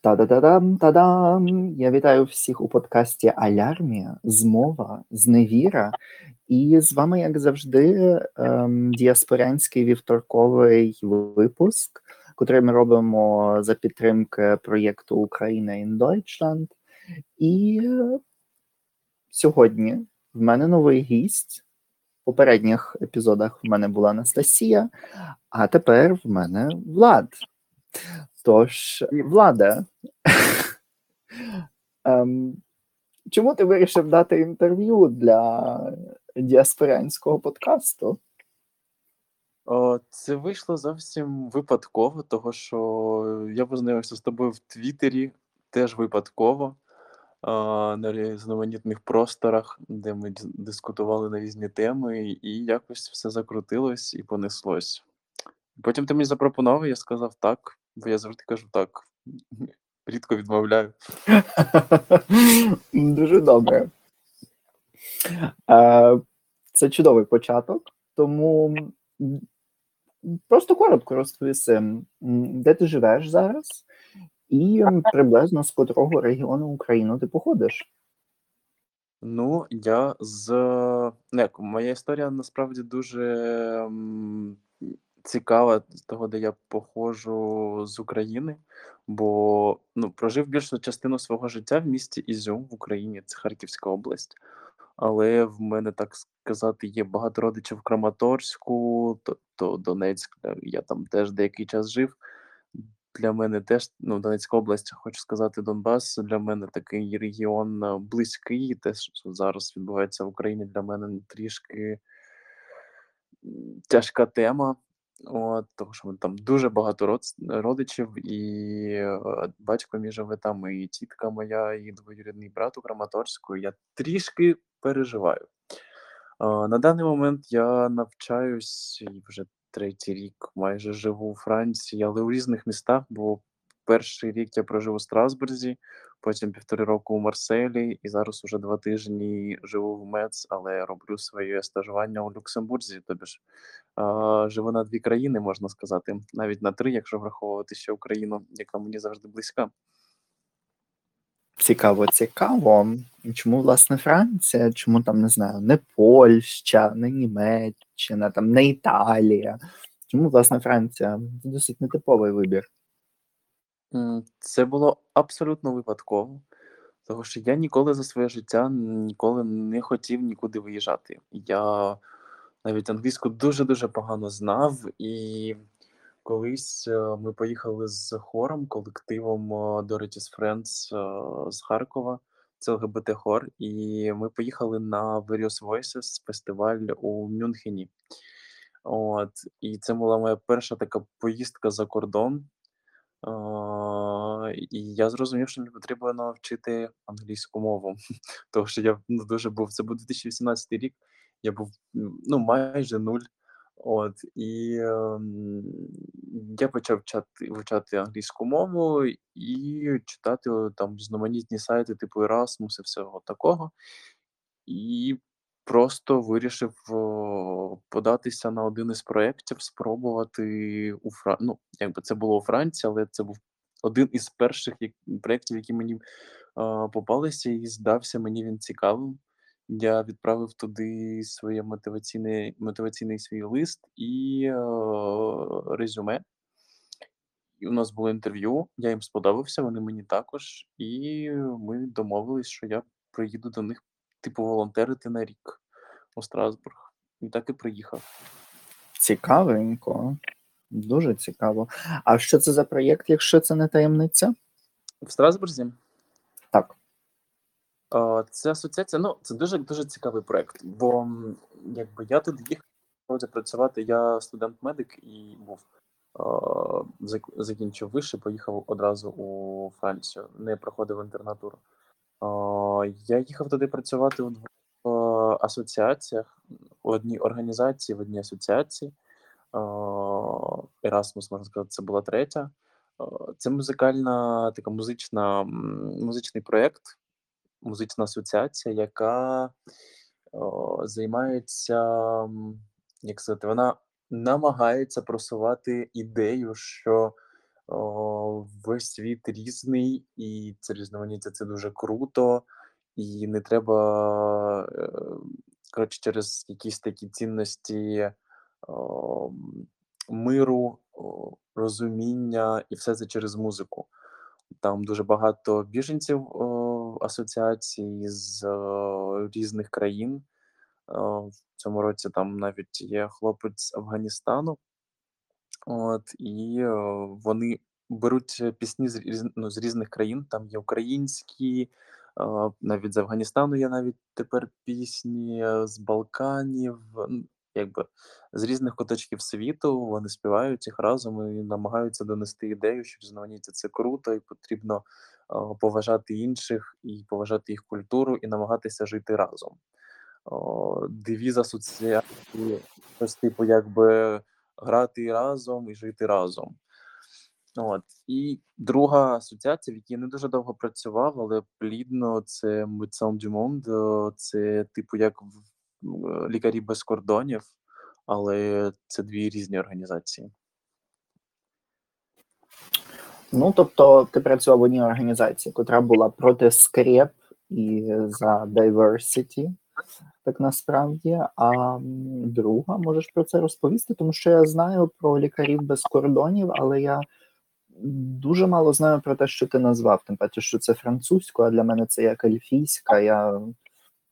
Та-да-да-дам, та-дам! Я вітаю всіх у подкасті Алярмія, Змова, Зневіра. І з вами, як завжди, ем, діаспорянський вівторковий випуск, котрий ми робимо за підтримки проєкту Україна in Deutschland. І сьогодні в мене новий гість. В попередніх епізодах в мене була Анастасія, а тепер в мене Влад. Тож, Владе, ем, чому ти вирішив дати інтерв'ю для діаспорянського подкасту? Це вийшло зовсім випадково, того що я познайомився з тобою в Твіттері теж випадково на різноманітних просторах, де ми дискутували на різні теми, і якось все закрутилось і понеслось. Потім ти мені запропонував, я сказав так, бо я завжди кажу так. Рідко відмовляю. Дуже добре. Це чудовий початок, тому просто коротко розповіси, де ти живеш зараз, і приблизно з котрого регіону України ти походиш. Ну, я з. Не, моя історія насправді дуже цікава з того, де я походжу з України, бо ну, прожив більшу частину свого життя в місті Ізюм в Україні, це Харківська область. Але в мене, так сказати, є багато родичів в Краматорську, то, то Донецьк, я там теж деякий час жив. Для мене теж ну, Донецька область, хочу сказати, Донбас для мене такий регіон близький. Те, що зараз відбувається в Україні, для мене трішки тяжка тема. От, Тому що там дуже багато род, родичів, і е, батько мій живе там, і тітка моя, і двоюрідний брат у Краматорську. Я трішки переживаю. На даний момент я навчаюсь і вже третій рік майже живу у Франції, але у різних містах, бо перший рік я прожив у Страсбурзі, потім півтори року у Марселі, і зараз уже два тижні живу в Мец, але роблю своє стажування у Люксембурзі. Тобі ж живу на дві країни, можна сказати, навіть на три, якщо враховувати ще Україну, яка мені завжди близька. Цікаво, цікаво. Чому, власне, Франція? Чому там не знаю, не Польща, не Німеччина, там не Італія? Чому, власне, Франція? Це досить нетиповий вибір. Це було абсолютно випадково, тому що я ніколи за своє життя ніколи не хотів нікуди виїжджати. Я навіть англійську дуже-дуже погано знав, і колись е, ми поїхали з хором, колективом Dorities Friends е, з Харкова, це ЛГБТ-хор, і ми поїхали на Various Voices фестиваль у Мюнхені. От, І це була моя перша така поїздка за кордон. І я зрозумів, що мені потрібно вчити англійську мову, тому що я ну, дуже був. Це був 2018 рік, я був ну, майже нуль. От, і е, я почав вчати, вивчати англійську мову і читати там різноманітні сайти, типу Erasmus і всього такого. І просто вирішив податися на один із проєктів, спробувати у Фра... Ну, якби це було у Франції, але це був один із перших проєктів, які мені попалися, і здався мені він цікавим. Я відправив туди своє мотиваційний мотиваційний свій лист і е, резюме. І у нас було інтерв'ю, я їм сподобався, вони мені також, і ми домовились, що я приїду до них типу, волонтерити на рік у Страсбург. І так і приїхав. Цікавенько, дуже цікаво. А що це за проєкт, якщо це не таємниця? В Страсбурзі? Так. Це асоціація, ну, це дуже дуже цікавий проєкт, бо якби я тут їхав працювати, я студент-медик і був. Закінчив вище, поїхав одразу у Францію, не проходив інтернатуру. Я їхав туди працювати у двох асоціаціях, у одній організації, в одній асоціації. Erasmus, можна сказати, це була третя. Це музикальна така музична, музичний проєкт, музична асоціація, яка займається, як сказати, вона намагається просувати ідею, що весь світ різний, і це різноманіття це дуже круто, і не треба, е, коротше, через якісь такі цінності о, миру, розуміння, і все це через музику. Там дуже багато біженців о, асоціацій з о, різних країн. В цьому році там навіть є хлопець з Афганістану. От, і е, вони беруть пісні з ну, з різних країн. Там є українські, е, навіть з Афганістану є навіть тепер пісні, е, з Балканів, якби з різних куточків світу вони співають їх разом і намагаються донести ідею, що різноманіття це круто, і потрібно поважати інших і поважати їх культуру, і намагатися жити разом. Девіз асоціації, типу, якби грати разом і жити разом. От. І друга асоціація, в якій я не дуже довго працював, але плідно це Médecins du це типу як в- лікарі без кордонів, але це дві різні організації. Ну, тобто, ти працював в одній організації, яка була проти скреп і за diversity, так насправді. А друга, можеш про це розповісти, тому що я знаю про лікарів без кордонів, але я дуже мало знаю про те, що ти назвав, тим паче, що це французькою, а для мене це як ельфійська. Я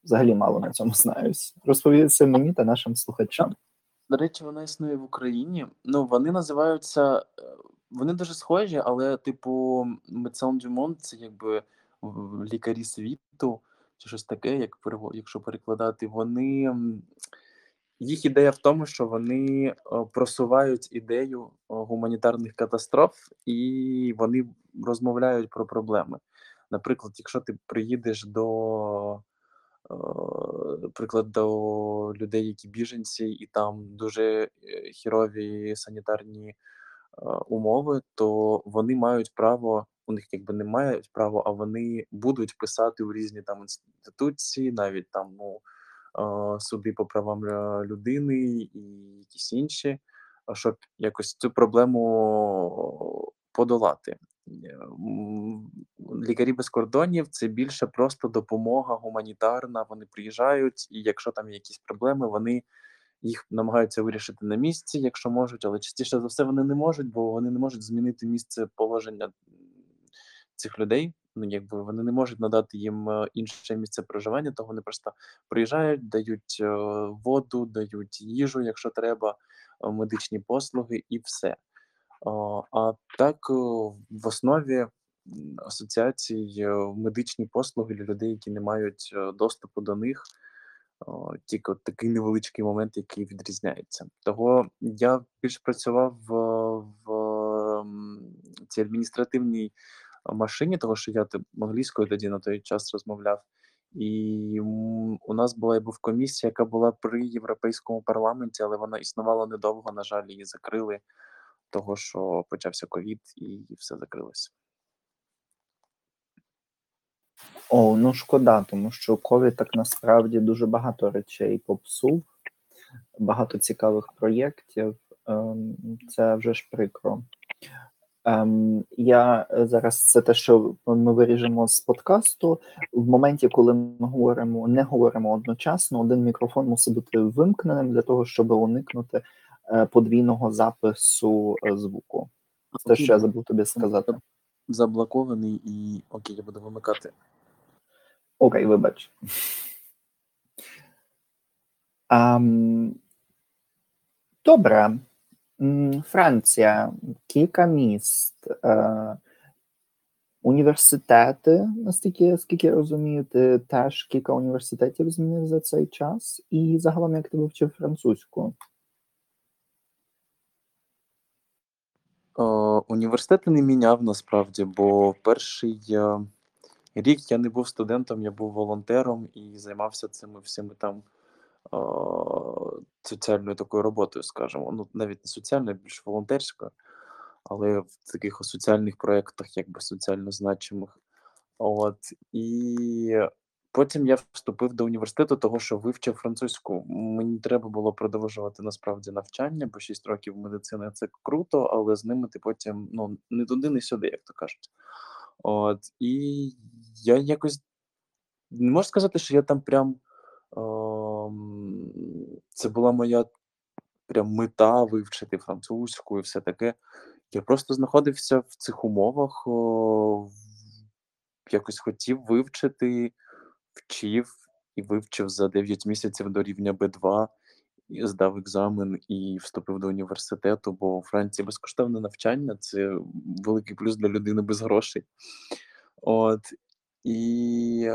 взагалі мало на цьому знаюсь. Розповідай це мені та нашим слухачам. До речі, вона існує в Україні. Ну, вони називаються. е, Вони дуже схожі, але, типу, du Monde — це якби лікарі світу, чи щось таке, як якщо перекладати. Вони їх ідея в тому, що вони е, просувають ідею е, гуманітарних катастроф, і вони розмовляють про проблеми. Наприклад, якщо ти приїдеш до е, приклад до людей, які біженці, і там дуже хірові санітарні умови, то вони мають право, у них якби не мають право, а вони будуть писати у різні там інституції, навіть там ну, суди по правам людини і якісь інші, щоб якось цю проблему подолати. Е, Лікарі без кордонів це більше просто допомога гуманітарна. Вони приїжджають, і якщо там є якісь проблеми, вони їх намагаються вирішити на місці, якщо можуть, але частіше за все вони не можуть, бо вони не можуть змінити місце положення цих людей. Ну, якби вони не можуть надати їм е, інше місце проживання, то вони просто приїжджають, дають е, воду, дають їжу, якщо треба, е, медичні послуги і все. А так в основі е, медичні послуги для людей, які не мають доступу до них. Тільки от такий невеличкий момент, який відрізняється. Того я більше працював в, в цій адміністративній машині, того що я англійською тоді на той час розмовляв. І у нас була і був комісія, яка була при Європейському парламенті, але вона існувала недовго. На жаль, її закрили, того що почався ковід і все закрилося. О, ну шкода, тому що ковід так насправді дуже багато речей попсув, багато цікавих проєктів. Ем, Це вже ж прикро. Ем, Я е, зараз це те, що ми виріжемо з подкасту. В моменті, коли ми говоримо, не говоримо одночасно, один мікрофон мусить бути вимкненим для того, щоб уникнути е, подвійного запису е, звуку. Це що я забув тобі сказати. Заблокований і окей, я буду вимикати. Окей, вибач. Ам, добре. Франція, кілька міст, е, університети, наскільки, скільки ти теж кілька університетів змінив за цей час, і загалом як ти вивчив французьку? Е, Університети не міняв насправді, бо перший е, рік я не був студентом, я був волонтером і займався цими всіми там соціальною такою роботою, скажімо. Ну, навіть не соціальною, більш волонтерською, але в таких соціальних проєктах, якби соціально значимих. От і потім я вступив до університету, того що вивчив французьку. Мені треба було продовжувати насправді навчання, бо 6 років медицини це круто, але з ними ти потім ну не туди, не сюди, як то кажуть. От і я якось не можу сказати, що я там прям це була моя прям мета вивчити французьку і все таке. Я просто знаходився в цих умовах, якось хотів вивчити, вчив і вивчив за 9 місяців до рівня Б2, і здав екзамен і вступив до університету, бо у Франції безкоштовне навчання це великий плюс для людини без грошей. От і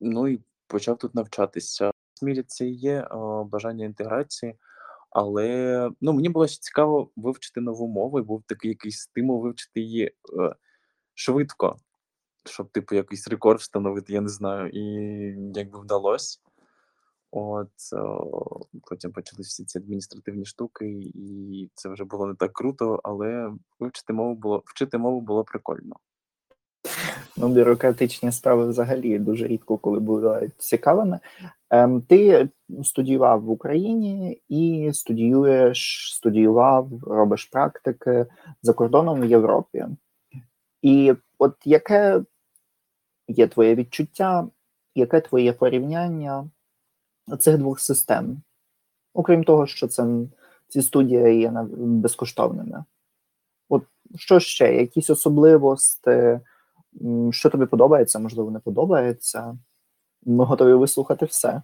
ну і почав тут навчатися. В мірі це і є бажання інтеграції, але ну, мені було ще цікаво вивчити нову мову, і був такий якийсь стимул вивчити її е, швидко, щоб, типу, якийсь рекорд встановити, я не знаю, і якби вдалося. От о, потім почалися всі ці адміністративні штуки, і це вже було не так круто, але вивчити мову було вчити мову було прикольно. Ну, бюрократичні справи взагалі дуже рідко коли бувають цікавими. Ем, Ти студіював в Україні і студіюєш, студіював, робиш практики за кордоном в Європі. І от яке є твоє відчуття, яке твоє порівняння цих двох систем? Окрім того, що це ці студії є безкоштовними. От що ще? Якісь особливості? Що тобі подобається, можливо, не подобається. Ми готові вислухати все.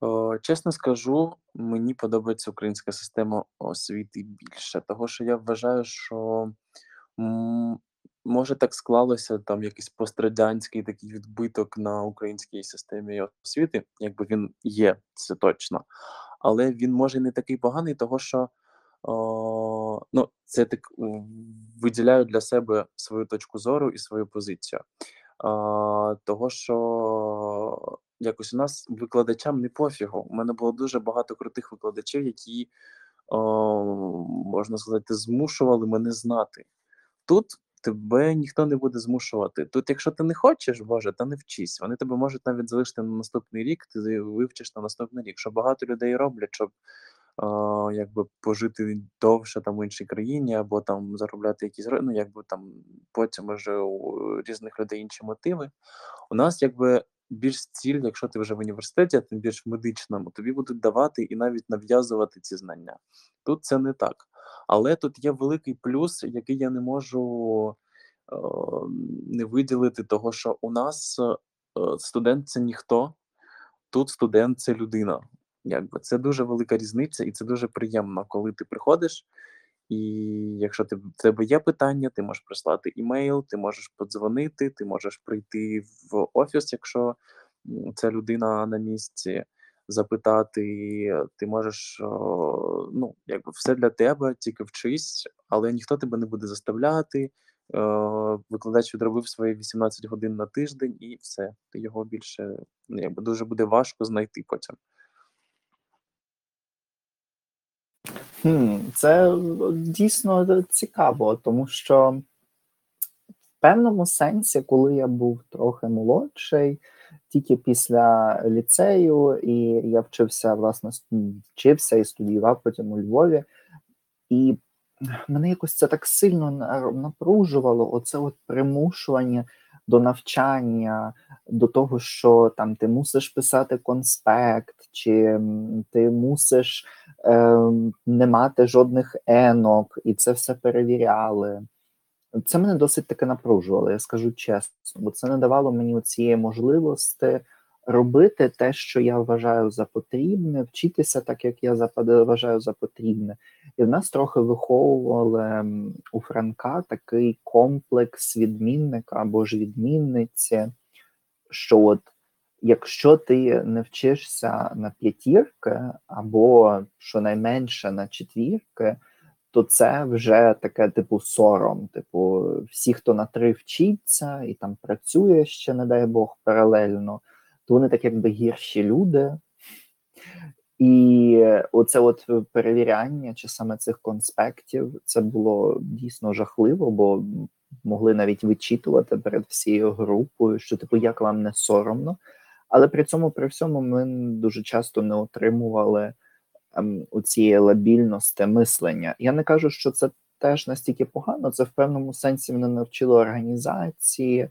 О, Чесно скажу, мені подобається українська система освіти більше, того що я вважаю, що може так склалося там якийсь пострадянський такий відбиток на українській системі освіти, якби він є, це точно. Але він може не такий поганий, того що ну, це так виділяю для себе свою точку зору і свою позицію. Того, що якось у нас викладачам не пофігу. У мене було дуже багато крутих викладачів, які, можна сказати, змушували мене знати. Тут тебе ніхто не буде змушувати. Тут, якщо ти не хочеш, Боже, та не вчись. Вони тебе можуть навіть залишити на наступний рік, ти вивчиш на наступний рік. Що багато людей роблять, щоб якби пожити довше там в іншій країні, або там заробляти якісь ну, якби там потім може у різних людей інші мотиви. У нас якби більш ціль, якщо ти вже в університеті, а тим більш в медичному, тобі будуть давати і навіть нав'язувати ці знання. Тут це не так. Але тут є великий плюс, який я не можу е, не виділити, того що у нас е, студент це ніхто, тут студент це людина. Якби Це дуже велика різниця, і це дуже приємно, коли ти приходиш. І якщо ти, в тебе є питання, ти можеш прислати імейл, ти можеш подзвонити, ти можеш прийти в офіс, якщо ця людина на місці, запитати, ти можеш ну, якби все для тебе, тільки вчись, але ніхто тебе не буде заставляти. Викладач відробив свої 18 годин на тиждень, і все. Ти його більше ну, якби дуже буде важко знайти потім. Це дійсно цікаво, тому що в певному сенсі, коли я був трохи молодший, тільки після ліцею, і я вчився, власне, вчився і студіював потім у Львові, і мене якось це так сильно напружувало, оце от примушування до навчання, до того, що там ти мусиш писати конспект, чи ти мусиш е, не мати жодних енок, і це все перевіряли. Це мене досить таки напружувало, я скажу чесно, бо це не давало мені цієї можливості робити те, що я вважаю за потрібне, вчитися так, як я вважаю за потрібне. І в нас трохи виховували у Франка такий комплекс відмінника або ж відмінниці, що от якщо ти не вчишся на п'ятірки, або щонайменше на четвірки, то це вже таке типу сором. Типу, всі, хто на три вчиться і там працює ще, не дай Бог, паралельно то вони так якби гірші люди. І оце от перевіряння чи саме цих конспектів це було дійсно жахливо, бо могли навіть вичитувати перед всією групою, що типу як вам не соромно. Але при цьому, при всьому, ми дуже часто не отримували ем, у цієї лабільності мислення. Я не кажу, що це теж настільки погано, це в певному сенсі мене навчило організації.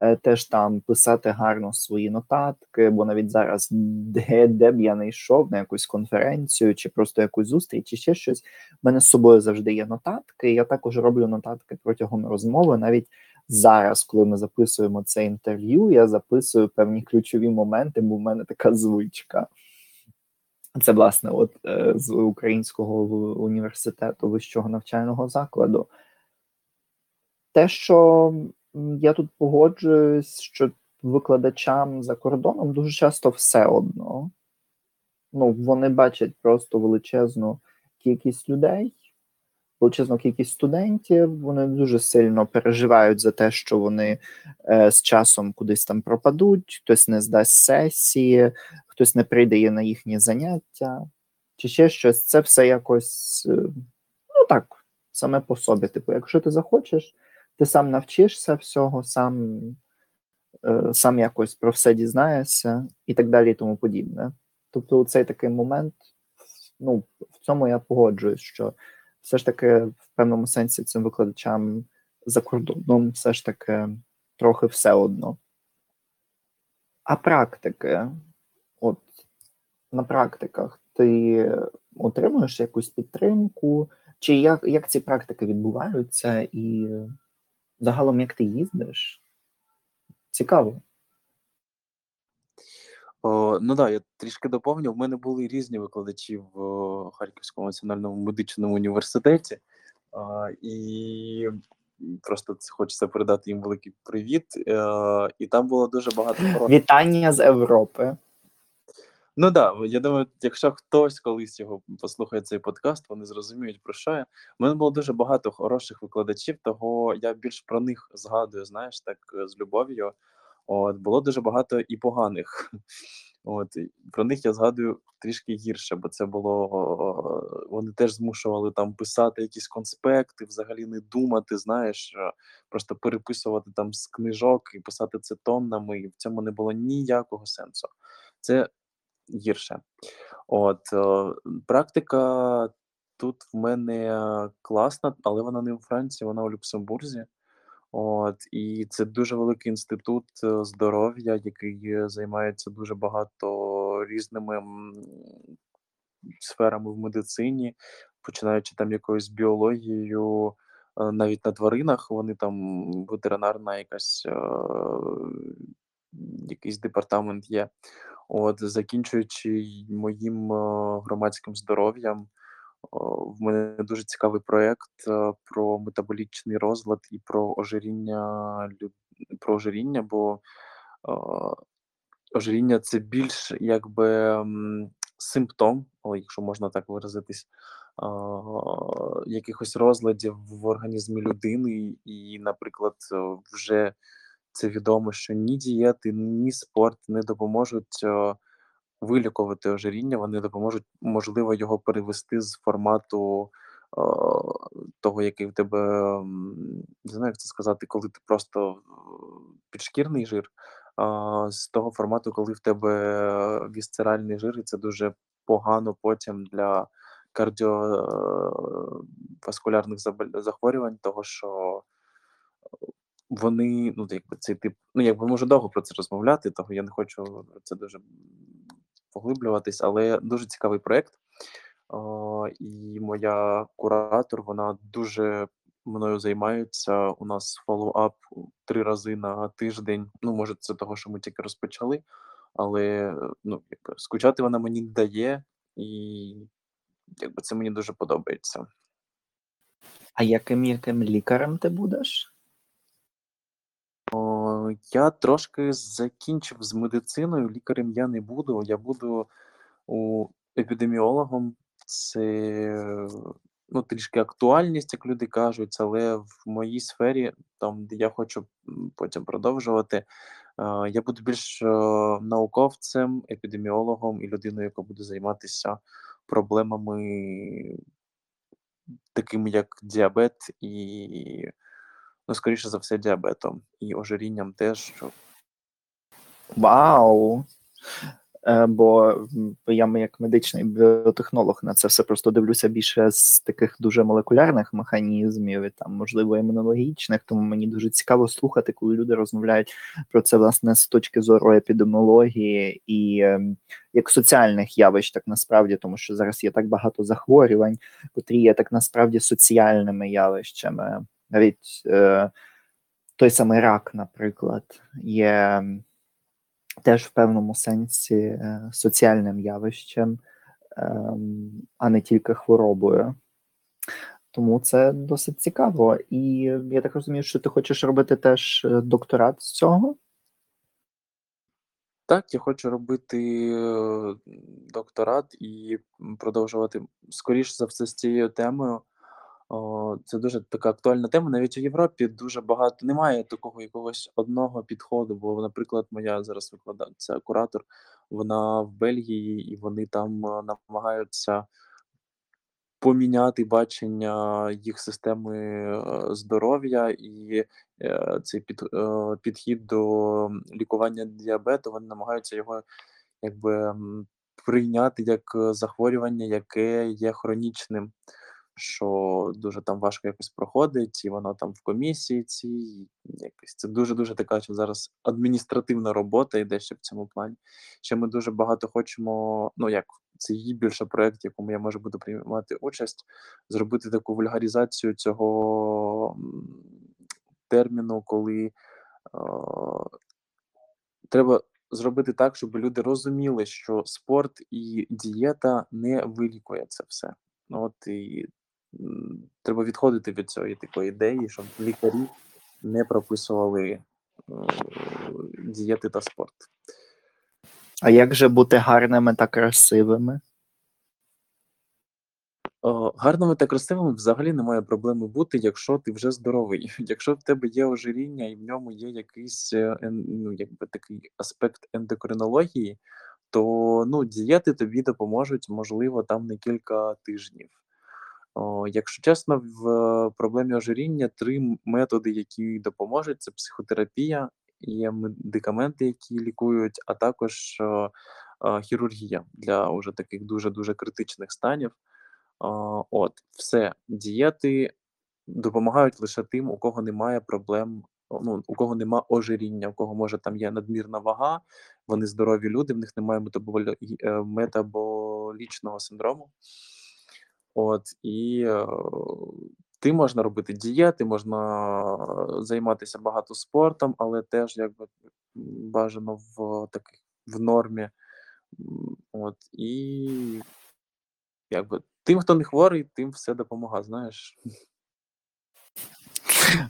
Е, теж там писати гарно свої нотатки, бо навіть зараз, де де б я не йшов на якусь конференцію чи просто якусь зустріч, чи ще щось, в мене з собою завжди є нотатки. Я також роблю нотатки протягом розмови. Навіть зараз, коли ми записуємо це інтерв'ю, я записую певні ключові моменти, бо в мене така звичка. Це, власне, от е, з українського університету вищого навчального закладу. Те, що я тут погоджуюсь, що викладачам за кордоном дуже часто все одно. Ну, вони бачать просто величезну кількість людей, величезну кількість студентів. Вони дуже сильно переживають за те, що вони е, з часом кудись там пропадуть, хтось не здасть сесії, хтось не прийде на їхні заняття, чи ще щось. Це все якось, е, ну так, саме по собі. Типу, якщо ти захочеш ти сам навчишся всього, сам е, сам якось про все дізнаєшся і так далі, і тому подібне. Тобто, цей такий момент, ну, в цьому я погоджуюсь, що все ж таки в певному сенсі цим викладачам за кордоном все ж таки трохи все одно. А практики, от на практиках ти отримуєш якусь підтримку, чи як як ці практики відбуваються, і Загалом, як ти їздиш? Цікаво. О, Ну так, да, я трішки доповню. У мене були різні викладачі в Харківському національному медичному університеті, а, і просто хочеться передати їм великий привіт. Е, і там було дуже багато Вітання з Європи. Ну так, да, я думаю, якщо хтось колись його послухає цей подкаст, вони зрозуміють про що я. У мене було дуже багато хороших викладачів, того я більш про них згадую, знаєш, так з любов'ю. От було дуже багато і поганих. От про них я згадую трішки гірше, бо це було вони теж змушували там писати якісь конспекти, взагалі не думати, знаєш, просто переписувати там з книжок і писати це тоннами, і в цьому не було ніякого сенсу. Це гірше. От е, практика тут в мене класна, але вона не у Франції, вона у Люксембурзі. От і це дуже великий інститут е, здоров'я, який займається дуже багато різними сферами в медицині, починаючи там якоюсь біологією, е, навіть на тваринах вони там ветеринарна якась якийсь департамент є. От, закінчуючи моїм е, громадським здоров'ям, в мене дуже цікавий проєкт е, про метаболічний розлад і про ожиріння про ожиріння, бо е, ожиріння це більш якби симптом, але якщо можна так виразитись, якихось розладів в організмі людини, і, наприклад, вже це відомо, що ні дієти, ні спорт не допоможуть е, вилікувати ожиріння. Вони допоможуть, можливо, його перевести з формату е, того, який в тебе не знаю, як це сказати, коли ти просто е, підшкірний жир, з того формату, коли в тебе вісцеральний жир, і це дуже погано потім для кардіоваскулярних захворювань, того що вони, ну, якби цей тип, ну якби можу довго про це розмовляти, того я не хочу це дуже поглиблюватись, але дуже цікавий проєкт. І моя куратор, вона дуже мною займається. У нас фоллоуап три рази на тиждень. Ну, може, це того, що ми тільки розпочали, але ну, якби скучати вона мені дає, і якби це мені дуже подобається. А яким яким лікарем ти будеш? Я трошки закінчив з медициною, лікарем я не буду. Я буду у епідеміологом. Це ну, трішки актуальність, як люди кажуть, але в моїй сфері, там, де я хочу потім продовжувати, я буду більш е, науковцем, епідеміологом і людиною, яка буде займатися проблемами, такими як діабет і Ну, скоріше за все, діабетом і ожирінням теж, що Вау! Е, Бо я як медичний біотехнолог на це все просто дивлюся більше з таких дуже молекулярних механізмів, і там, можливо, імунологічних, тому мені дуже цікаво слухати, коли люди розмовляють про це власне з точки зору епідеміології і е, як соціальних явищ, так насправді, тому що зараз є так багато захворювань, котрі є так насправді соціальними явищами. Навіть е, той самий рак, наприклад, є теж в певному сенсі е, соціальним явищем, ем, а не тільки хворобою. Тому це досить цікаво. І я так розумію, що ти хочеш робити теж е, докторат з цього? Так, я хочу робити е, докторат і продовжувати скоріш за все з цією темою. О, Це дуже така актуальна тема. Навіть у Європі дуже багато немає такого якогось одного підходу. Бо, наприклад, моя зараз викладаця, куратор, вона в Бельгії, і вони там е, намагаються поміняти бачення їх системи е, здоров'я і е, цей під, підхід до лікування діабету. Вони намагаються його якби прийняти як захворювання, яке є хронічним що дуже там важко якось проходить, і воно там в комісії цій якось це дуже-дуже така що зараз адміністративна робота йде ще в цьому плані. Ще ми дуже багато хочемо, ну як це її більше проєкт, в якому я можу буду приймати участь, зробити таку вульгарізацію цього терміну, коли е, треба зробити так, щоб люди розуміли, що спорт і дієта не вилікує це все. Ну, от і треба відходити від цієї такої ідеї, щоб лікарі не прописували е, дієти та спорт. А як же бути гарними та красивими? О, гарними та красивими взагалі немає проблеми бути, якщо ти вже здоровий. Якщо в тебе є ожиріння і в ньому є якийсь е, ну, якби такий аспект ендокринології, то ну, дієти тобі допоможуть, можливо, там не кілька тижнів. О, Якщо чесно, в проблемі ожиріння три методи, які допоможуть: це психотерапія, є медикаменти, які лікують, а також о, о, хірургія для уже таких дуже дуже критичних станів. О, От, все, дієти допомагають лише тим, у кого немає проблем. Ну, у кого нема ожиріння, у кого може там є надмірна вага, вони здорові люди, в них немає е, метаболічного синдрому. От і е, ти можна робити дієти, можна займатися багато спортом, але теж якби бажано в таких в нормі. От і якби тим, хто не хворий, тим все допомагає, знаєш.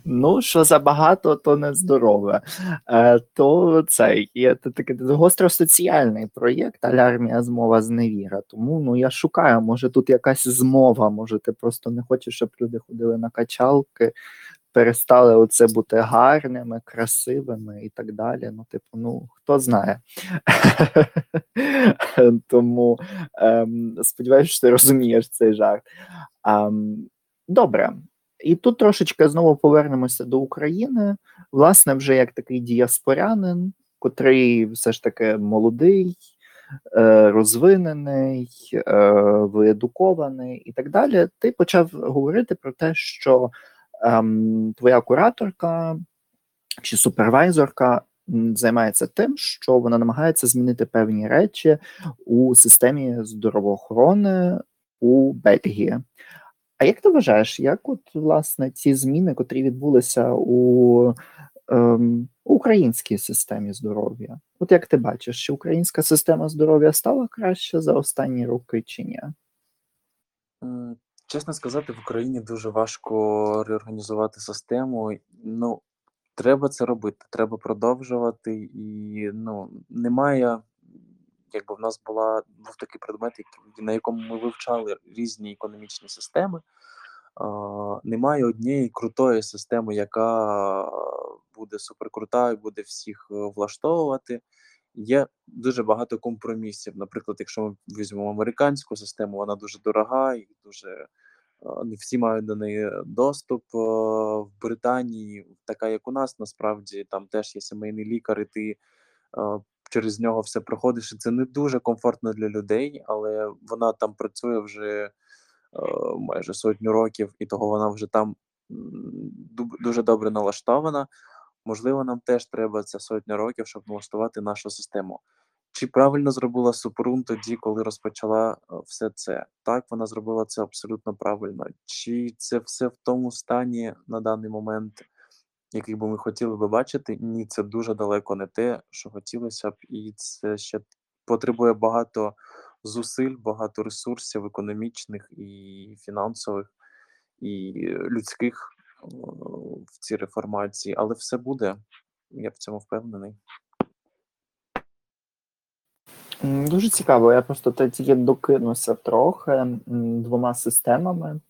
Ну, що забагато, то не здорове. Е, То цей є такий гостросоціальний проєкт Алярмія змова зневіра. Тому ну я шукаю, може тут якась змова, може ти просто не хочеш, щоб люди ходили на качалки, перестали оце бути гарними, красивими і так далі. Ну, типу, ну хто знає. Тому ем, сподіваюся, що ти розумієш цей жарт. Ем, Добре. І тут трошечки знову повернемося до України, власне, вже як такий діаспорянин, котрий все ж таки молодий, е, розвинений, е, виедукований і так далі. Ти почав говорити про те, що ем, твоя кураторка чи супервайзорка займається тим, що вона намагається змінити певні речі у системі здоровоохорони у Бельгії. А як ти вважаєш, як от власне ці зміни, котрі відбулися у ем, українській системі здоров'я? От як ти бачиш, чи українська система здоров'я стала краще за останні роки чи ні? Чесно сказати, в Україні дуже важко реорганізувати систему. Ну, треба це робити, треба продовжувати, і ну немає якби в нас була був такий предмет, на якому ми вивчали різні економічні системи. Немає однієї крутої системи, яка буде суперкрута і буде всіх е, влаштовувати. Є дуже багато компромісів. Наприклад, якщо ми візьмемо американську систему, вона дуже дорога і дуже не всі мають до неї доступ. В Британії, така як у нас, насправді там теж є сімейний лікар, і ти через нього все проходиш. Це не дуже комфортно для людей, але вона там працює вже майже сотню років, і того вона вже там дуже добре налаштована. Можливо, нам теж треба ця сотня років, щоб налаштувати нашу систему. Чи правильно зробила Супрун тоді, коли розпочала е, все це? Так, вона зробила це абсолютно правильно. Чи це все в тому стані на даний момент, який би ми хотіли би бачити? Ні, це дуже далеко не те, що хотілося б, і це ще потребує багато зусиль, багато ресурсів економічних і фінансових, і людських в цій реформації, але все буде. Я в цьому впевнений. Дуже цікаво. Я просто тоді докинуся трохи двома системами.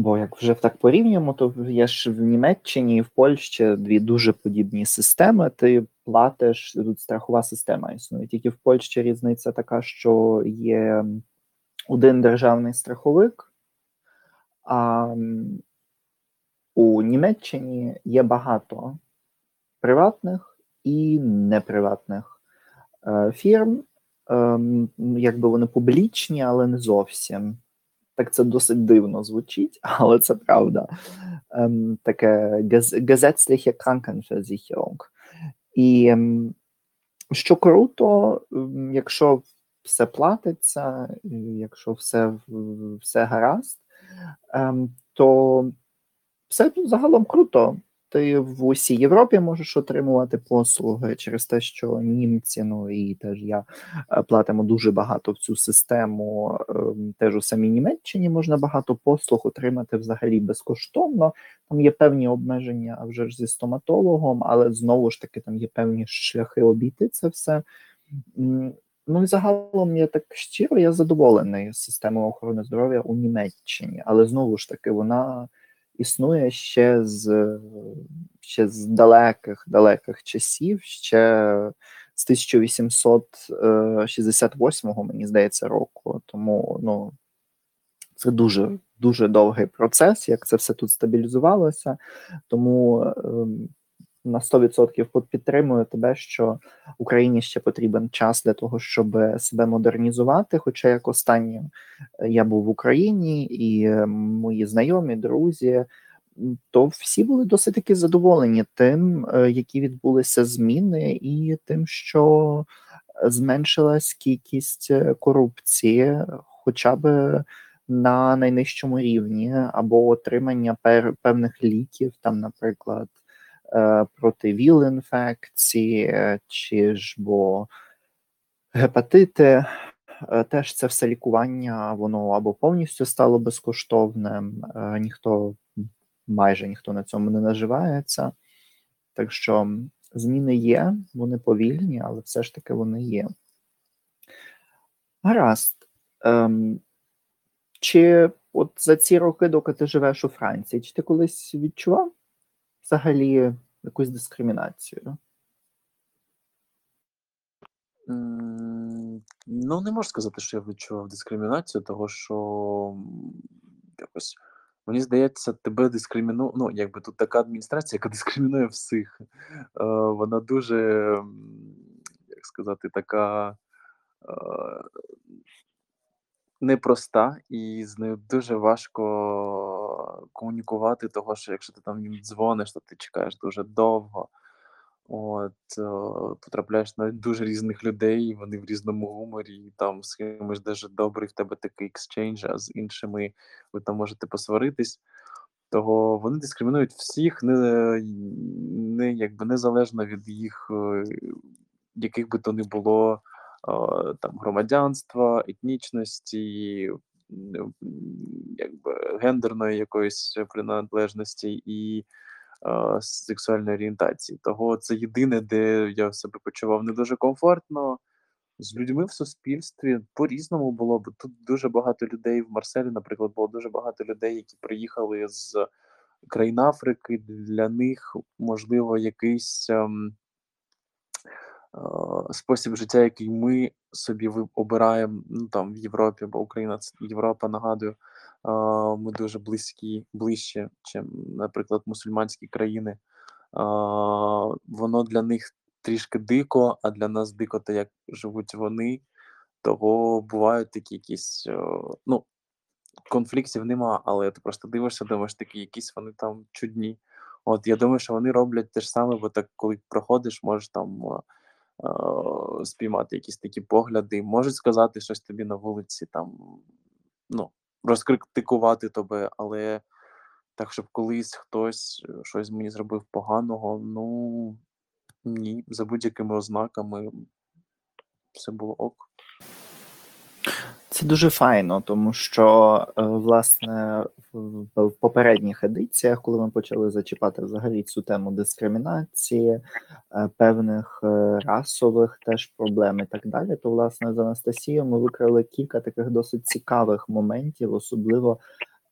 Бо як вже так порівнюємо, то є ж в Німеччині і в Польщі дві дуже подібні системи. Ти платиш тут страхова система існує. Тільки в Польщі різниця така, що є один державний страховик, а у Німеччині є багато приватних і неприватних е, фірм, е, якби вони публічні, але не зовсім. Так це досить дивно звучить, але це правда. Ем, таке gesetzliche Krankenversicherung. І що круто, якщо все платиться, якщо все все гаразд, то все загалом круто. Ти в усій Європі можеш отримувати послуги через те, що німці, ну і теж я е, платимо дуже багато в цю систему. Ем, теж у самій Німеччині можна багато послуг отримати взагалі безкоштовно. Там є певні обмеження вже ж зі стоматологом, але знову ж таки там є певні шляхи обійти це все. Ну і загалом я так щиро я задоволений системою охорони здоров'я у Німеччині, але знову ж таки вона існує ще з ще з далеких далеких часів, ще з 1868 мені здається, року. Тому ну, це дуже дуже довгий процес, як це все тут стабілізувалося. Тому ем, на 100% підтримую тебе, що Україні ще потрібен час для того, щоб себе модернізувати. Хоча як останнє я був в Україні і мої знайомі, друзі, то всі були досить таки задоволені тим, е, які відбулися зміни, і тим, що зменшилась кількість е, корупції, хоча б на найнижчому рівні, або отримання пер, певних ліків, там, наприклад. Е, проти ВІЛ-інфекції, е, чи ж бо гепатити. Е, теж це все лікування, воно або повністю стало безкоштовним, ніхто майже ніхто на цьому не наживається. Так що зміни є, вони повільні, але все ж таки вони є. Гаразд. Ем, Чи от за ці роки, доки ти живеш у Франції, чи ти колись відчував взагалі якусь дискримінацію? Ну, не можу сказати, що я відчував дискримінацію, того що якось мені здається, тебе дискриміну... Ну, якби тут така адміністрація, яка дискримінує всіх. Е, Вона дуже, як сказати, така. Непроста, і з нею дуже важко комунікувати, того що якщо ти там їм дзвониш, то ти чекаєш дуже довго. От, потрапляєш на дуже різних людей, вони в різному гуморі, там з кимось дуже добрий, в тебе такий екскчейндж, а з іншими ви там можете посваритись. Того вони дискримінують всіх, не не якби незалежно від їх, е, яких би то не було там громадянства, етнічності, якби гендерної якоїсь приналежності і сексуальної орієнтації. Того це єдине, де я себе почував не дуже комфортно. З людьми в суспільстві по-різному було, бо тут дуже багато людей в Марселі, наприклад, було дуже багато людей, які приїхали з країн Африки. Для них можливо якийсь ем, спосіб життя, який ми собі обираємо ну, там в Європі, бо Україна Європа, нагадую, ми дуже близькі, ближче, чим, наприклад, мусульманські країни. Воно для них трішки дико, а для нас дико те, як живуть вони. Того бувають такі якісь, ну, конфліктів нема, але ти просто дивишся, думаєш, такі якісь вони там чудні. От я думаю, що вони роблять те ж саме, бо так, коли проходиш, можеш там спіймати якісь такі погляди, можуть сказати щось тобі на вулиці, там ну, розкритикувати тебе, але так, щоб колись хтось щось мені зробив поганого, ну ні, за будь-якими ознаками все було ок. Це дуже файно, тому що, е, власне, в попередніх едиціях, коли ми почали зачіпати взагалі цю тему дискримінації, е, певних е, расових теж проблем і так далі, то власне з Анастасією ми викрили кілька таких досить цікавих моментів, особливо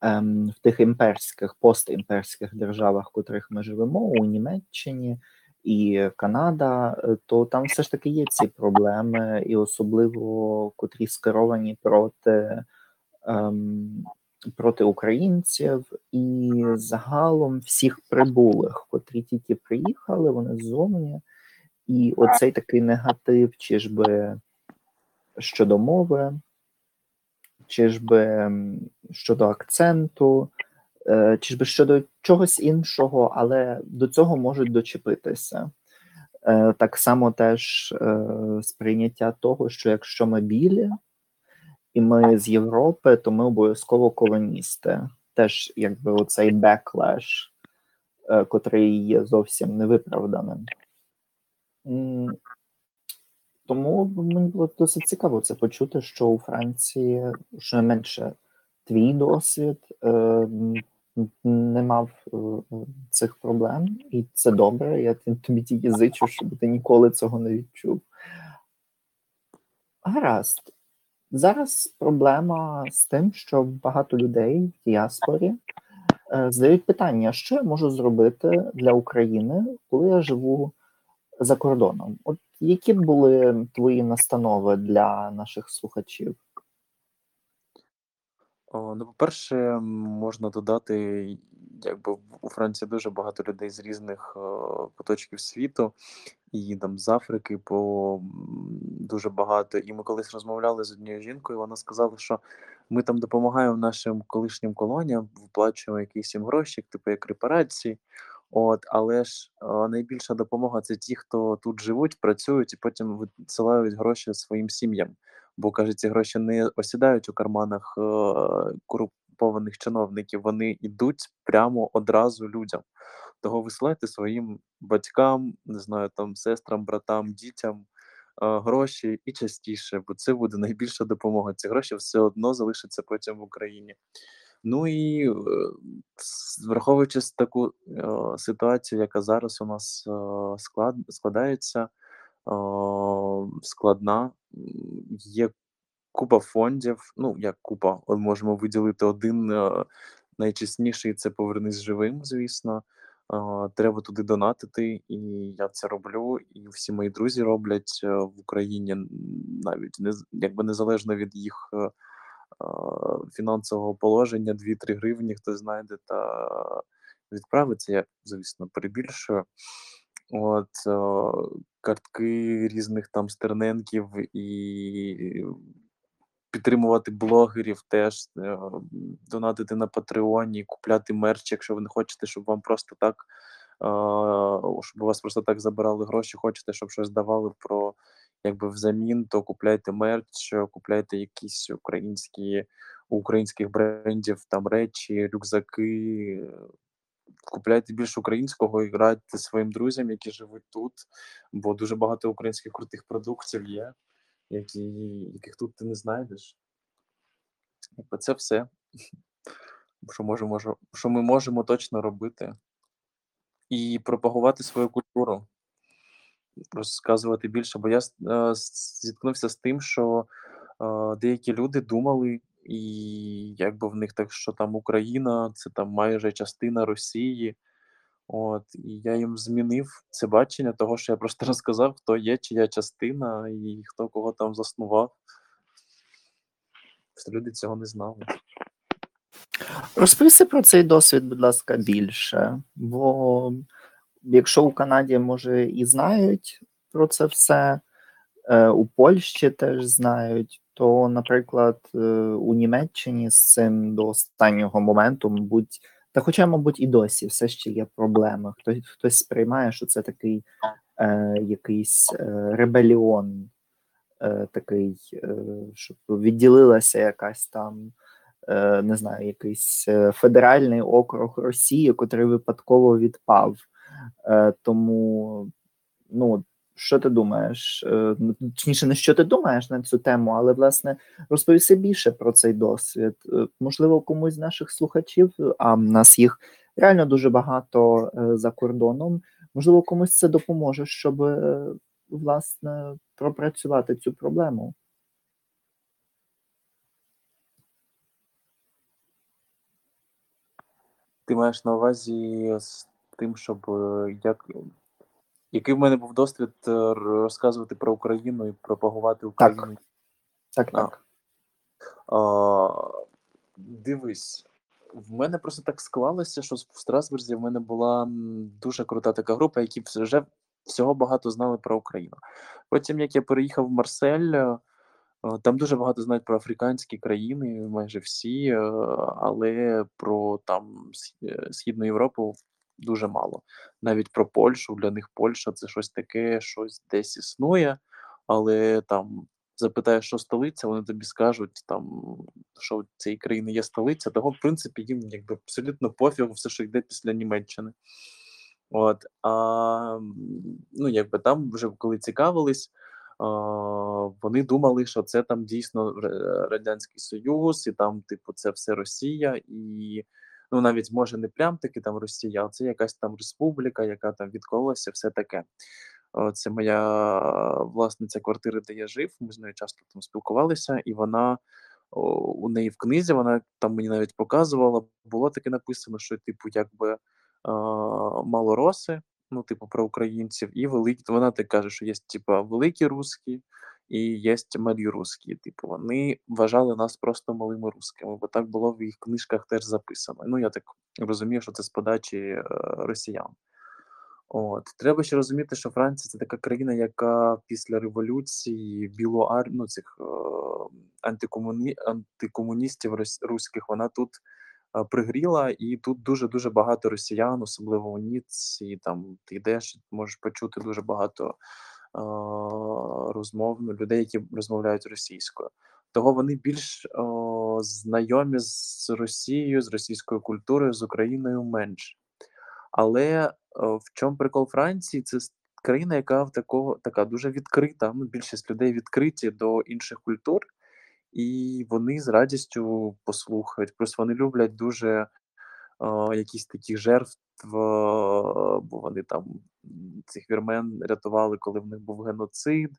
ем, в тих імперських постімперських державах, в котрих ми живемо, у Німеччині і Канада, е, то там все ж таки є ці проблеми, і особливо котрі скеровані проти ем, проти українців, і загалом всіх прибулих, котрі тільки приїхали, вони ззовні, і оцей такий негатив, чи ж би щодо мови, чи ж би щодо акценту. Е, чи ж би щодо чогось іншого, але до цього можуть дочепитися. Е, так само теж е, сприйняття того, що якщо ми білі і ми з Європи, то ми обов'язково колоністи. Теж якби оцей беклеш, котрий є зовсім невиправданим. Тому мені було досить цікаво це почути, що у Франції що менше твій досвід не мав е, цих проблем, і це добре. Я тобі тільки зичу, щоб ти ніколи цього не відчув. Гаразд. Зараз проблема з тим, що багато людей в діаспорі е, задають питання, що я можу зробити для України, коли я живу за кордоном. От які були твої настанови для наших слухачів? О, ну, по-перше, можна додати, якби у Франції дуже багато людей з різних е, куточків світу, і там з Африки по дуже багато. І ми колись розмовляли з однією жінкою. Вона сказала, що ми там допомагаємо нашим колишнім колоніям, виплачуємо якісь їм гроші, типу як репарації. От, але ж е, найбільша допомога це ті, хто тут живуть, працюють і потім висилають гроші своїм сім'ям бо каже, ці гроші не осідають у карманах е, корумпованих чиновників, вони йдуть прямо одразу людям. Того висилайте своїм батькам, не знаю, там сестрам, братам, дітям е, гроші і частіше, бо це буде найбільша допомога. Ці гроші все одно залишаться потім в Україні. Ну і е, враховуючи таку ситуацію, яка зараз у нас склад, складається складна. Є купа фондів. Ну, як купа, можемо виділити один е, найчесніший це повернись живим, звісно. Треба туди донатити, і я це роблю. І всі мої друзі роблять е, в Україні навіть не якби незалежно від їх е, фінансового положення, 2-3 гривні хтось знайде та відправиться. Я, звісно, перебільшую. От картки різних там стерненків і підтримувати блогерів теж, е, донатити на Патреоні, купляти мерч, якщо ви не хочете, щоб вам просто так, щоб у вас просто так забирали гроші, хочете, щоб щось давали про якби взамін, то купляйте мерч, купляйте якісь українські українських брендів там речі, рюкзаки. Купляйте більше українського і грайте своїм друзям, які живуть тут, бо дуже багато українських крутих продуктів є, які, яких тут ти не знайдеш. Це все, що можемо, що ми можемо точно робити. І пропагувати свою культуру, розказувати більше. Бо я е, зіткнувся з тим, що е, деякі люди думали, і якби в них так, що там Україна, це там майже частина Росії. От, І я їм змінив це бачення, того, що я просто розказав, хто є, чия частина, і хто кого там заснував. Люди цього не знали. Розповісти про цей досвід, будь ласка, більше. Бо якщо у Канаді, може, і знають про це все, е, у Польщі теж знають, то, наприклад, е, у Німеччині з цим до останнього моменту, мабуть, та хоча, мабуть, і досі все ще є проблема. Хтось хтось сприймає, що це такий е, якийсь е, ребеліон, е, такий, е, щоб відділилася якась там. Е, не знаю, якийсь е, федеральний округ Росії, котрий випадково відпав. Тому, ну, що ти думаєш? Ну, точніше, не що ти думаєш на цю тему, але власне розповіси більше про цей досвід. Можливо, комусь з наших слухачів, а в нас їх реально дуже багато за кордоном. Можливо, комусь це допоможе, щоб власне пропрацювати цю проблему. Ти маєш на увазі з тим, щоб е, як який в мене був досвід е, розказувати про Україну і пропагувати Україну? Так, так. так. А, Дивись, в мене просто так склалося, що в Страсбурзі в мене була дуже крута така група, які вже всього багато знали про Україну. Потім, як я переїхав в Марсель, е, там дуже багато знають про африканські країни, майже всі, е, але про там е, Східну Європу дуже мало. Навіть про Польщу, для них Польща це щось таке, щось десь існує, але там запитаєш, що столиця, вони тобі скажуть, там, що в цієї країни є столиця, того, в принципі, їм якби абсолютно пофігу все, що йде після Німеччини. От, а, ну, якби там вже коли цікавились, вони думали, що це там дійсно Радянський Союз, і там, типу, це все Росія, і ну навіть може не прям таки там Росія, а це якась там республіка, яка там відкололася, все таке. Це моя власниця квартири, де я жив. Ми з нею часто там спілкувалися, і вона у неї в книзі вона там мені навіть показувала. Було таке написано, що типу, якби малороси, ну, типу, про українців, і великі. Вона так каже, що є, типу, великі русські і є малі русські. Типу, вони вважали нас просто малими русскими, бо так було в їх книжках теж записано. Ну, я так розумію, що це з подачі е, росіян. От треба ще розуміти, що Франція це така країна, яка після революції білоар... ну, цих е, антикомуні... антикомуністів руських, вона тут пригріла, і тут дуже дуже багато росіян, особливо у Ніці. Там ти йдеш, можеш почути дуже багато розмов людей, які розмовляють російською. Того вони більш о, знайомі з Росією, з російською культурою, з Україною менше. Але о, в чому прикол Франції? Це країна, яка в такого така дуже відкрита. Ну, більшість людей відкриті до інших культур, і вони з радістю послухають. Просто вони люблять дуже якісь такі жертв, бо вони там цих вірмен рятували, коли в них був геноцид,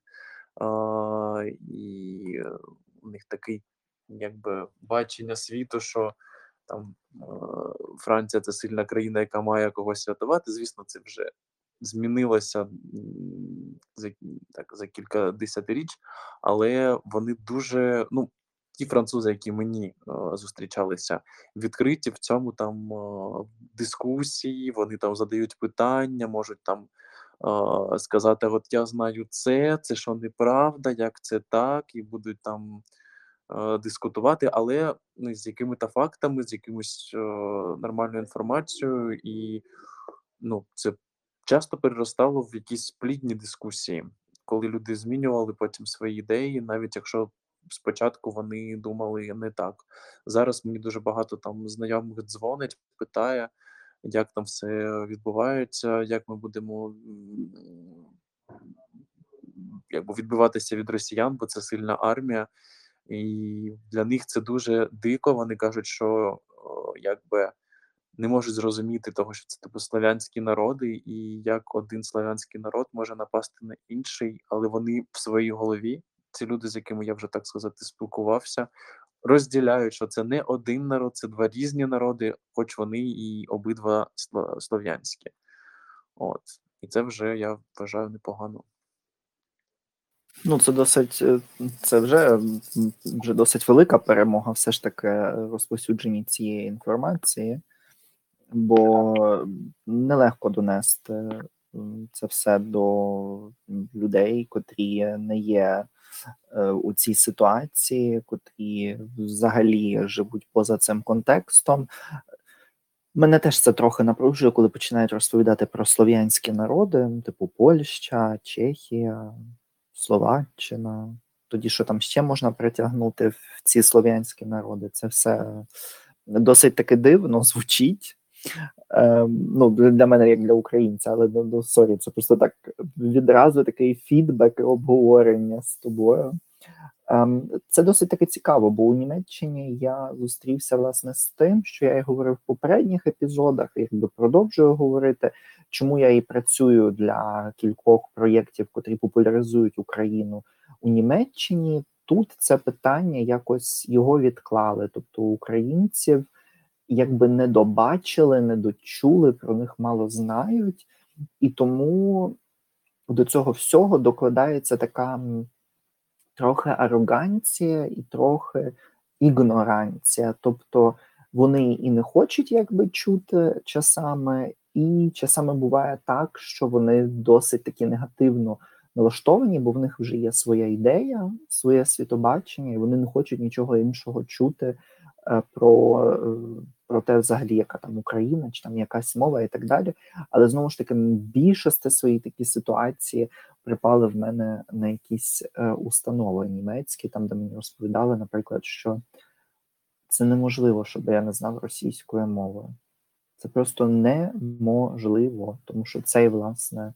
і у них такий якби бачення світу, що там Франція це сильна країна, яка має когось рятувати. Звісно, це вже змінилося за так за кілька десятиріч, але вони дуже ну. Ті французи, які мені о, зустрічалися, відкриті в цьому там о, дискусії, вони там задають питання, можуть там о, сказати: От я знаю це, це що неправда, як це так, і будуть там дискутувати, але ну, з якими-то фактами, з якимось нормальною інформацією, і ну, це часто переростало в якісь плідні дискусії, коли люди змінювали потім свої ідеї, навіть якщо спочатку вони думали не так. Зараз мені дуже багато там знайомих дзвонить, питає, як там все відбувається, як ми будемо якби відбиватися від росіян, бо це сильна армія, і для них це дуже дико. Вони кажуть, що якби не можуть зрозуміти того, що це типу славянські народи, і як один славянський народ може напасти на інший, але вони в своїй голові, ці люди, з якими я вже так сказати, спілкувався, розділяють, що це не один народ, це два різні народи, хоч вони і обидва слов'янські. От. І це вже я вважаю непогано. Ну, це досить, е, це вже вже досить велика перемога, все ж таки розповсюдження цієї інформації, бо нелегко донести це все до людей, котрі не є е, у цій ситуації, котрі взагалі живуть поза цим контекстом. Мене теж це трохи напружує, коли починають розповідати про слов'янські народи, типу Польща, Чехія, Словаччина. Тоді що там ще можна притягнути в ці слов'янські народи? Це все досить таки дивно звучить. Ем, ну, Для мене, як для українця, але ну, ну, sorry, це просто так відразу такий feedback обговорення з тобою. Ем, це досить таки цікаво, бо у Німеччині я зустрівся власне з тим, що я і говорив в попередніх епізодах, якби продовжую говорити, чому я і працюю для кількох проєктів, котрі популяризують Україну у Німеччині. Тут це питання якось його відклали, тобто українців якби не добачили, не дочули, про них мало знають, і тому до цього всього докладається така трохи ароганція і трохи ігноранція. Тобто вони і не хочуть якби чути часами, і часами буває так, що вони досить таки негативно налаштовані, бо в них вже є своя ідея, своє світобачення, і вони не хочуть нічого іншого чути е, про е, про те, взагалі, яка там Україна, чи там якась мова і так далі. Але знову ж таки, більшості свої такі ситуації припали в мене на якісь е, установи німецькі, там де мені розповідали, наприклад, що це неможливо, щоб я не знав російської мови. Це просто неможливо, тому що цей власне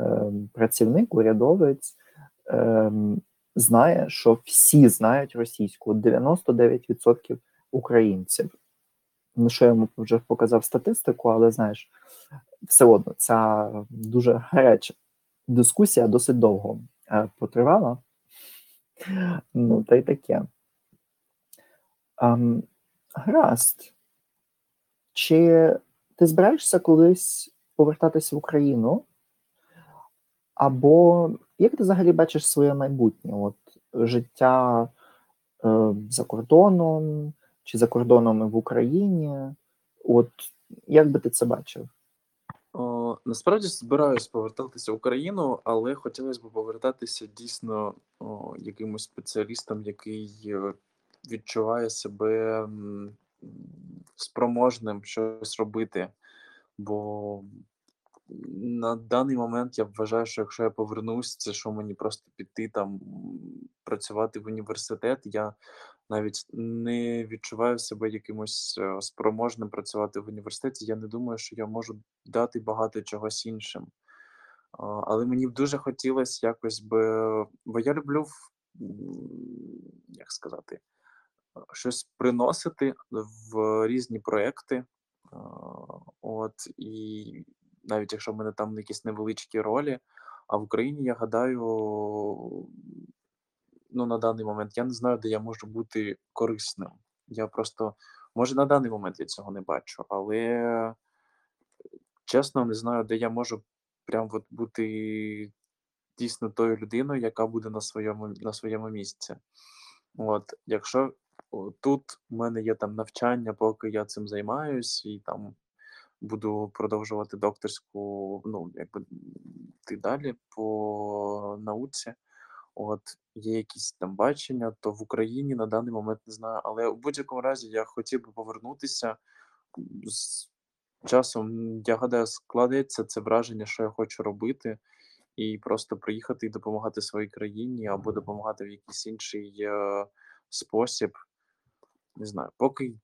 е, працівник, урядовець. Е, Знає, що всі знають російську 99% українців ну що я йому вже показав статистику, але знаєш, все одно ця дуже гаряча дискусія досить довго е, потривала. Ну, та й таке. Um, гаразд. Чи ти збираєшся колись повертатися в Україну? Або як ти взагалі бачиш своє майбутнє? От Життя е, за кордоном, чи за кордонами в Україні. От як би ти це бачив? О, Насправді збираюсь повертатися в Україну, але хотілося б повертатися дійсно о, якимось спеціалістом, який е, відчуває себе спроможним щось робити. Бо на даний момент я вважаю, що якщо я повернусь, це що мені просто піти там працювати в університет. Я навіть не відчуваю себе якимось е, спроможним працювати в університеті. Я не думаю, що я можу дати багато чогось іншим. Але мені б дуже хотілося якось би, бо я люблю, як сказати, щось приносити в різні проекти. От і навіть якщо в мене там якісь невеличкі ролі, а в Україні я гадаю, ну, на даний момент я не знаю, де я можу бути корисним. Я просто, може, на даний момент я цього не бачу, але чесно, не знаю, де я можу прям от бути дійсно тою людиною, яка буде на своєму на своєму місці. От, Якщо тут в мене є там навчання, поки я цим займаюсь, і там буду продовжувати докторську, ну, якби йти далі по науці. От є якісь там бачення, то в Україні на даний момент не знаю. Але у будь-якому разі я хотів би повернутися з часом. Я гадаю, складеться це враження, що я хочу робити, і просто приїхати і допомагати своїй країні або допомагати в якийсь інший е, спосіб. Не знаю, поки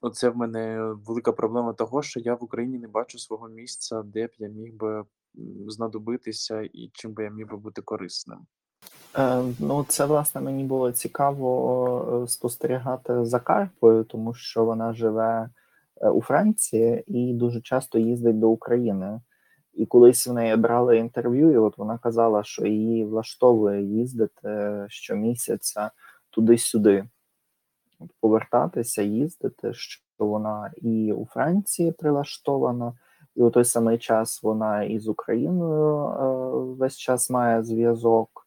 оце в мене велика проблема того, що я в Україні не бачу свого місця, де б я міг би знадобитися і чим би я міг би бути корисним. Е, ну, це власне мені було цікаво е, спостерігати за Карпою, тому що вона живе е, у Франції і дуже часто їздить до України. І колись в неї брали інтерв'ю, і от вона казала, що її влаштовує їздити щомісяця туди-сюди, повертатися, їздити, що вона і у Франції прилаштована, і у той самий час вона і з Україною весь час має зв'язок.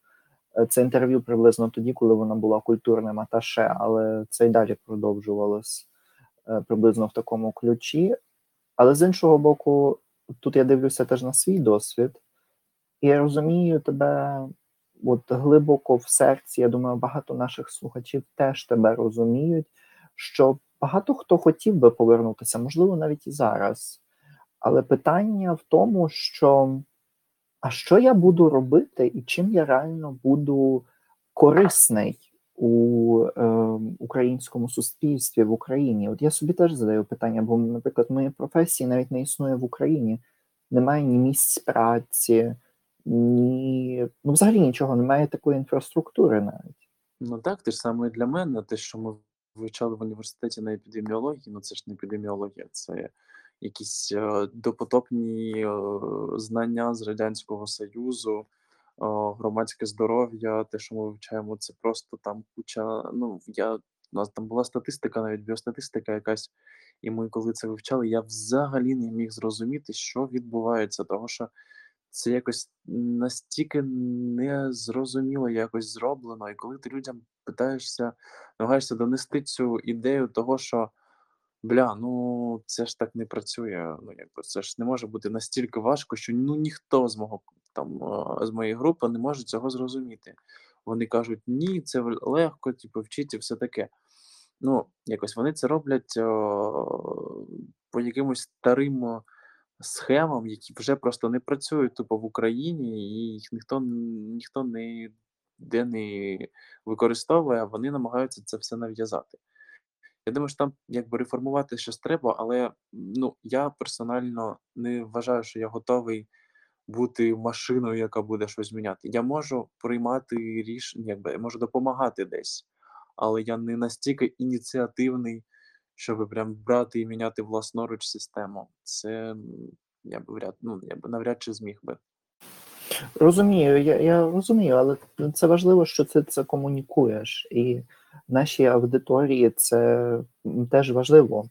Е, це інтерв'ю приблизно тоді, коли вона була культурним аташе, але це й далі продовжувалось е, приблизно в такому ключі. Але з іншого боку, тут я дивлюся теж на свій досвід, і я розумію тебе от глибоко в серці. Я думаю, багато наших слухачів теж тебе розуміють, що багато хто хотів би повернутися, можливо, навіть і зараз. Але питання в тому, що а що я буду робити, і чим я реально буду корисний у е, українському суспільстві в Україні? От я собі теж задаю питання, бо, наприклад, моєї професії навіть не існує в Україні, немає ні місць праці, ні ну взагалі нічого, немає такої інфраструктури навіть. Ну так, те ж саме для мене, те, що ми вивчали в університеті на епідеміології, ну це ж не епідеміологія, це якісь е, допотопні е, знання з Радянського Союзу, е, громадське здоров'я, те, що ми вивчаємо, це просто там куча. Ну, я у нас там була статистика, навіть біостатистика якась, і ми, коли це вивчали, я взагалі не міг зрозуміти, що відбувається, того що це якось настільки незрозуміло якось зроблено. І коли ти людям питаєшся, намагаєшся донести цю ідею того, що бля, ну це ж так не працює. Ну якби це ж не може бути настільки важко, що ну ніхто з мого там з моєї групи не може цього зрозуміти. Вони кажуть, ні, це легко, типу, вчіть і все таке. Ну, якось вони це роблять о, по якимось старим схемам, які вже просто не працюють тупо в Україні, і їх ніхто ніхто не де не використовує, а вони намагаються це все нав'язати. Я думаю, що там якби реформувати щось треба, але ну я персонально не вважаю, що я готовий бути машиною, яка буде щось зміняти. Я можу приймати рішення, якби можу допомагати десь, але я не настільки ініціативний, щоб прям брати і міняти власноруч систему. Це я б вряд, ну я б навряд чи зміг би. Розумію, я я розумію, але це важливо, що ти це комунікуєш, і нашій аудиторії це теж важливо.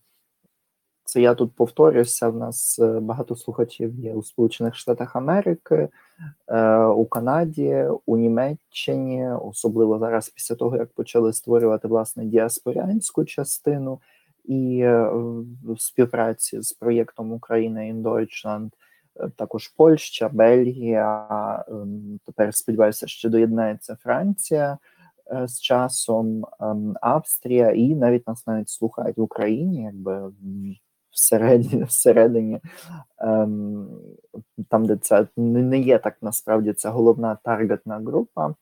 Це я тут повторюся. В нас е, багато слухачів є у Сполучених Штатах Америки, е, у Канаді, у Німеччині, особливо зараз, після того як почали створювати власне діаспорянську частину і е, в співпраці з проєктом Україна in Deutschland, також Польща, Бельгія. Ем, тепер сподіваюся, що доєднається Франція. Е, з часом ем, Австрія, і навіть нас навіть слухають в Україні, якби всередині, всередині ем, там, де це не є так насправді це головна таргетна група.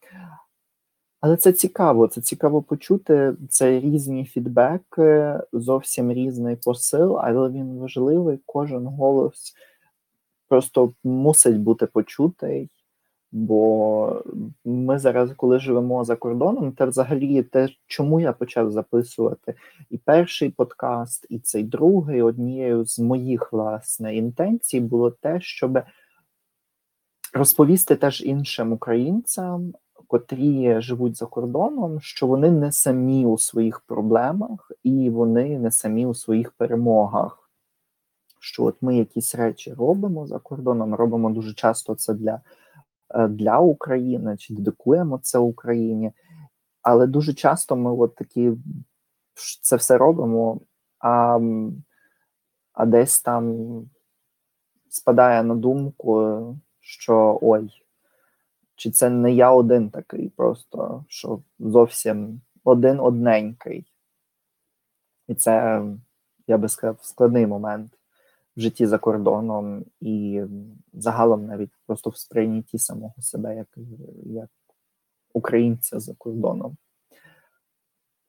Але це цікаво, це цікаво почути. Це різні фідбеки, зовсім різний посил, але він важливий. Кожен голос просто мусить бути почутий. Бо ми зараз, коли живемо за кордоном, це взагалі те, чому я почав записувати і перший подкаст, і цей другий однією з моїх власне інтенцій було те, щоб розповісти теж іншим українцям, котрі живуть за кордоном, що вони не самі у своїх проблемах і вони не самі у своїх перемогах. Що от ми якісь речі робимо за кордоном, робимо дуже часто це для. Е, для України чи дедикуємо це Україні. Але дуже часто ми от такі це все робимо, а а десь там спадає на думку, що ой, чи це не я один такий, просто що зовсім один одненький. І це, я би сказав, складний момент в житті за кордоном і загалом навіть просто в сприйнятті самого себе як як українця за кордоном.